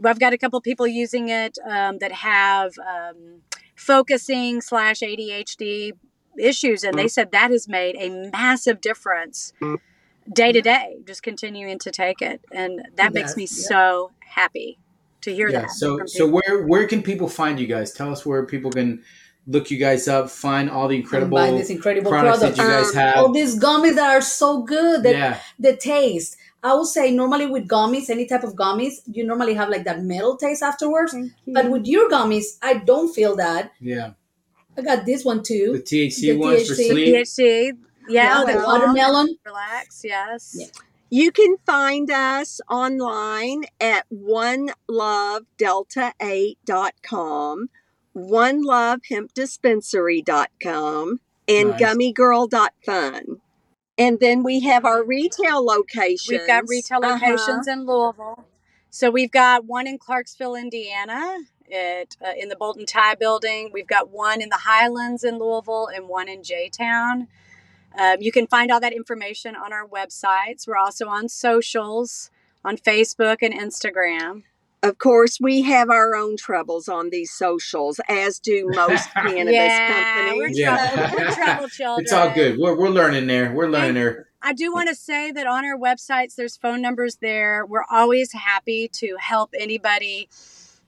I've got a couple people using it um, that have um, focusing slash ADHD issues, and they said that has made a massive difference day to day. Just continuing to take it, and that makes me yeah. so happy to hear Yeah. that. So so where where can people find you guys? Tell us where people can look you guys up, find all the incredible buy this incredible products product. that you guys Um, have. All these gummies that are so good. That yeah, the taste. I would say normally with gummies, any type of gummies, you normally have like that metal taste afterwards. But with your gummies, I don't feel that. yeah. I got this one too. The too. THC The ones for sleep. THC. Yeah, Yeah, the the well, watermelon. relax. Yes. Yeah. You can find us online at onelovedelta8.com, onelovehempdispensary.com, and Nice. gummygirl.fun. And then we have our retail locations. We've got retail Uh-huh. locations in Louisville. So we've got one in Clarksville, Indiana, at uh, in the Bolton Tie Building. We've got one in the Highlands in Louisville and one in J Town. Um, you can find all that information on our websites. We're also on socials on Facebook and Instagram. Of course, we have our own troubles on these socials, as do most cannabis yeah, we're companies. Yeah. trouble, we're trouble children. It's all good. We're, we're learning there. We're learning there. I do want to say that on our websites, there's phone numbers there. We're always happy to help anybody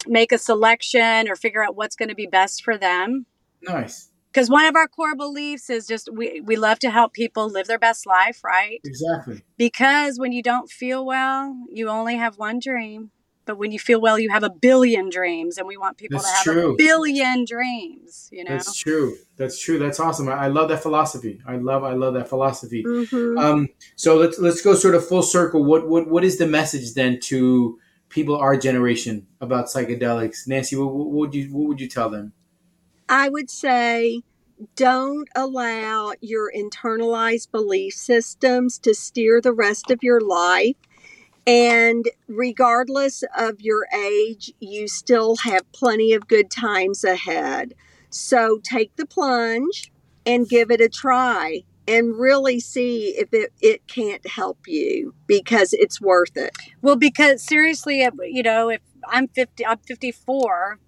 make a selection or figure out what's going to be best for them. Nice. Because one of our core beliefs is just we, we love to help people live their best life, right? Exactly. Because when you don't feel well, you only have one dream. But when you feel well, you have a billion dreams. And we want people That's to have true. a billion dreams, you know? That's true. That's true. That's awesome. I, I love that philosophy. I love I love that philosophy. Mhm. Um, so let's let's go sort of full circle. What what what is the message then to people our generation about psychedelics? Nancy, what, what would you what would you tell them? I would say don't allow your internalized belief systems to steer the rest of your life. And regardless of your age, you still have plenty of good times ahead. So take the plunge and give it a try and really see if it, it can't help you because it's worth it. Well, because seriously, you know, if I'm 50, I'm 54,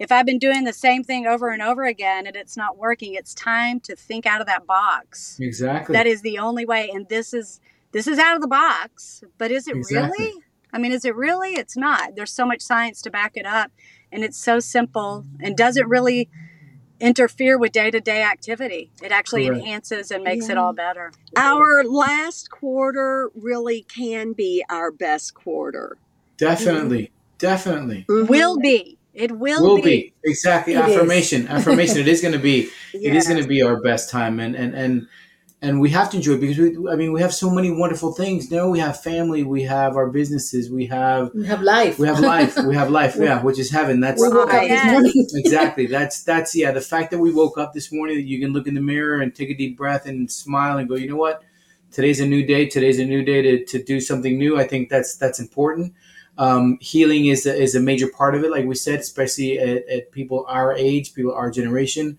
if I've been doing the same thing over and over again and it's not working, it's time to think out of that box. Exactly. That is the only way. And this is, this is out of the box, but is it Exactly. really? I mean, is it really? It's not. There's so much science to back it up and it's so simple and doesn't really interfere with day-to-day activity. It actually Correct. enhances and makes it all better. Our last quarter really can be our best quarter. definitely. Definitely. Mhm. Will be. It will, Will be. be. Exactly. It affirmation. Affirmation. It is gonna be it is going to be our best time and and and and we have to enjoy it because we, I mean we have so many wonderful things. Now we have family, we have our businesses, we have We have life. we have life, we have life, yeah, which is heaven. That's we woke up this morning. exactly that's that's yeah. The fact that we woke up this morning, that you can look in the mirror and take a deep breath and smile and go, you know what, today's a new day. Today's a new day to, to do something new. I think that's that's important. Um, healing is a, is a major part of it, like we said, especially at, at people our age, people our generation.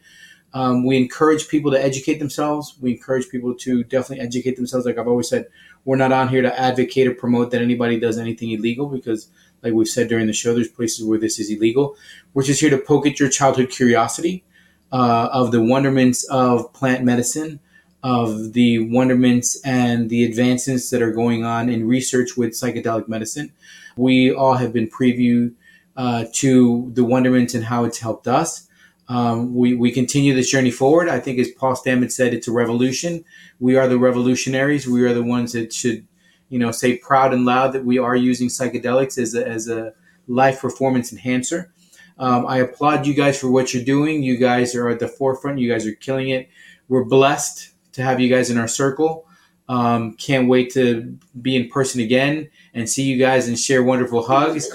Um, we encourage people to educate themselves. We encourage people to definitely educate themselves. Like I've always said, we're not on here to advocate or promote that anybody does anything illegal because, like we've said during the show, there's places where this is illegal. We're just here to poke at your childhood curiosity uh, of the wonderments of plant medicine, of the wonderments and the advancements that are going on in research with psychedelic medicine. We all have been preview uh, to the wonderments and how it's helped us. Um, we, we continue this journey forward. I think, as Paul Stamets said, it's a revolution. We are the revolutionaries. We are the ones that should, you know, say proud and loud that we are using psychedelics as a, as a life performance enhancer. Um, I applaud you guys for what you're doing. You guys are at the forefront. You guys are killing it. We're blessed to have you guys in our circle. Um, can't wait to be in person again and see you guys and share wonderful hugs.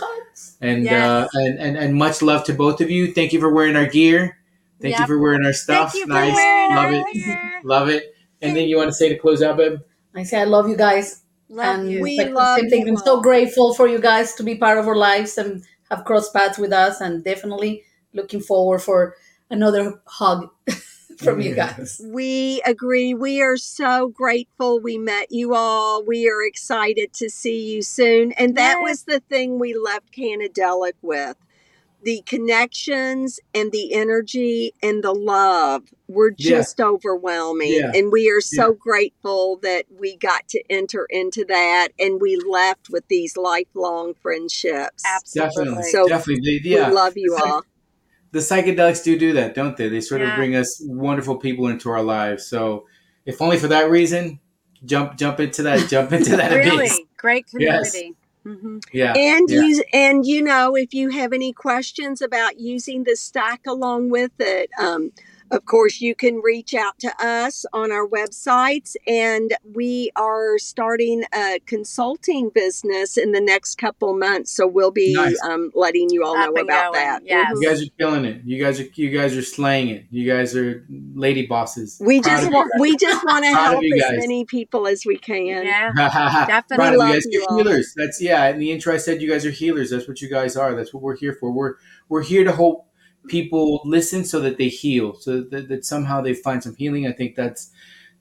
And uh, and, and and much love to both of you. Thank you for wearing our gear. Thank you for wearing our stuff. Thank you nice, wearing love our it, gear. love it. Anything you want to say to close out, babe? I say I love you guys. Love and you. We like love same thing. you I'm so grateful for you guys to be part of our lives and have crossed paths with us, and definitely looking forward for another hug from you guys. We agree. We are so grateful we met you all. We are excited to see you soon. And that Yes. was the thing we left Cannadelic with. The connections and the energy and the love were Yeah. just overwhelming. Yeah. And we are so grateful that we got to enter into that and we left with these lifelong friendships. Absolutely. Definitely, So, definitely. Yeah, We love you all. The psychedelics do do that, don't they? They sort of bring us wonderful people into our lives. So, if only for that reason, jump jump into that jump into that really abyss. great Yes. community. hmm Yeah. And Yeah. use and you know if you have any questions about using the stack along with it, um, of course you can reach out to us on our websites, and we are starting a consulting business in the next couple months. So we'll be Nice. um, letting you all Up know about going, that. yes. Mhm. You guys are killing it. You guys are you guys are slaying it. You guys are lady bosses. We Proud just want we just want to help as many people as we can. Yeah, definitely. of you love guys. you You're healers. That's yeah. In the intro, I said you guys are healers. That's what you guys are. That's what we're here for. We're we're here to hope people listen so that they heal, so that, that somehow they find some healing. I think that's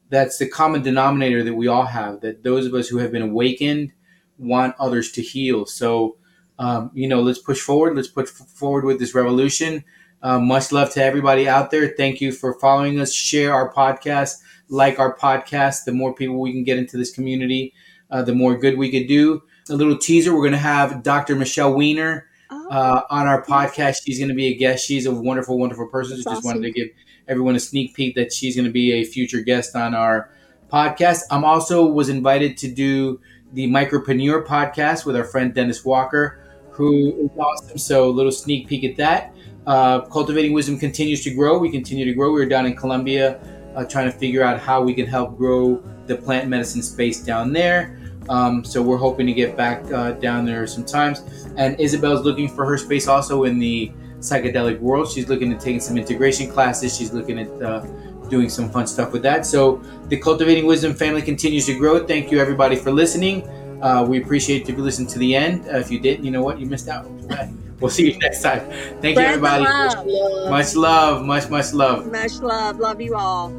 that's the common denominator that we all have. That those of us who have been awakened want others to heal. So um, you know, let's push forward. Let's push forward with this revolution. Uh, much love to everybody out there. Thank you for following us. Share our podcast, like our podcast. The more people we can get into this community, uh, the more good we could do. A little teaser: we're going to have Dr. Michelle Weiner uh, on our podcast. She's going to be a guest. She's a wonderful, wonderful person. Just wanted to give everyone a sneak peek that she's going to be a future guest on our podcast. I'm also was invited to do the Micropreneur podcast with our friend Dennis Walker, who is awesome. So a little sneak peek at that. Uh, Cultivating Wisdom continues to grow. We continue to grow. We are down in Colombia uh, trying to figure out how we can help grow the plant medicine space down there. Um, so we're hoping to get back uh, down there sometimes. And Isabel's looking for her space also in the psychedelic world. She's looking at taking some integration classes. She's looking at uh, doing some fun stuff with that. So the Cultivating Wisdom family continues to grow. Thank you everybody for listening. Uh, we appreciate if you listened to the end. Uh, if you didn't, you know what? You missed out. We'll see you next time. Thank you everybody. love. Love. Much love. Much, much love. Much love. Love you all.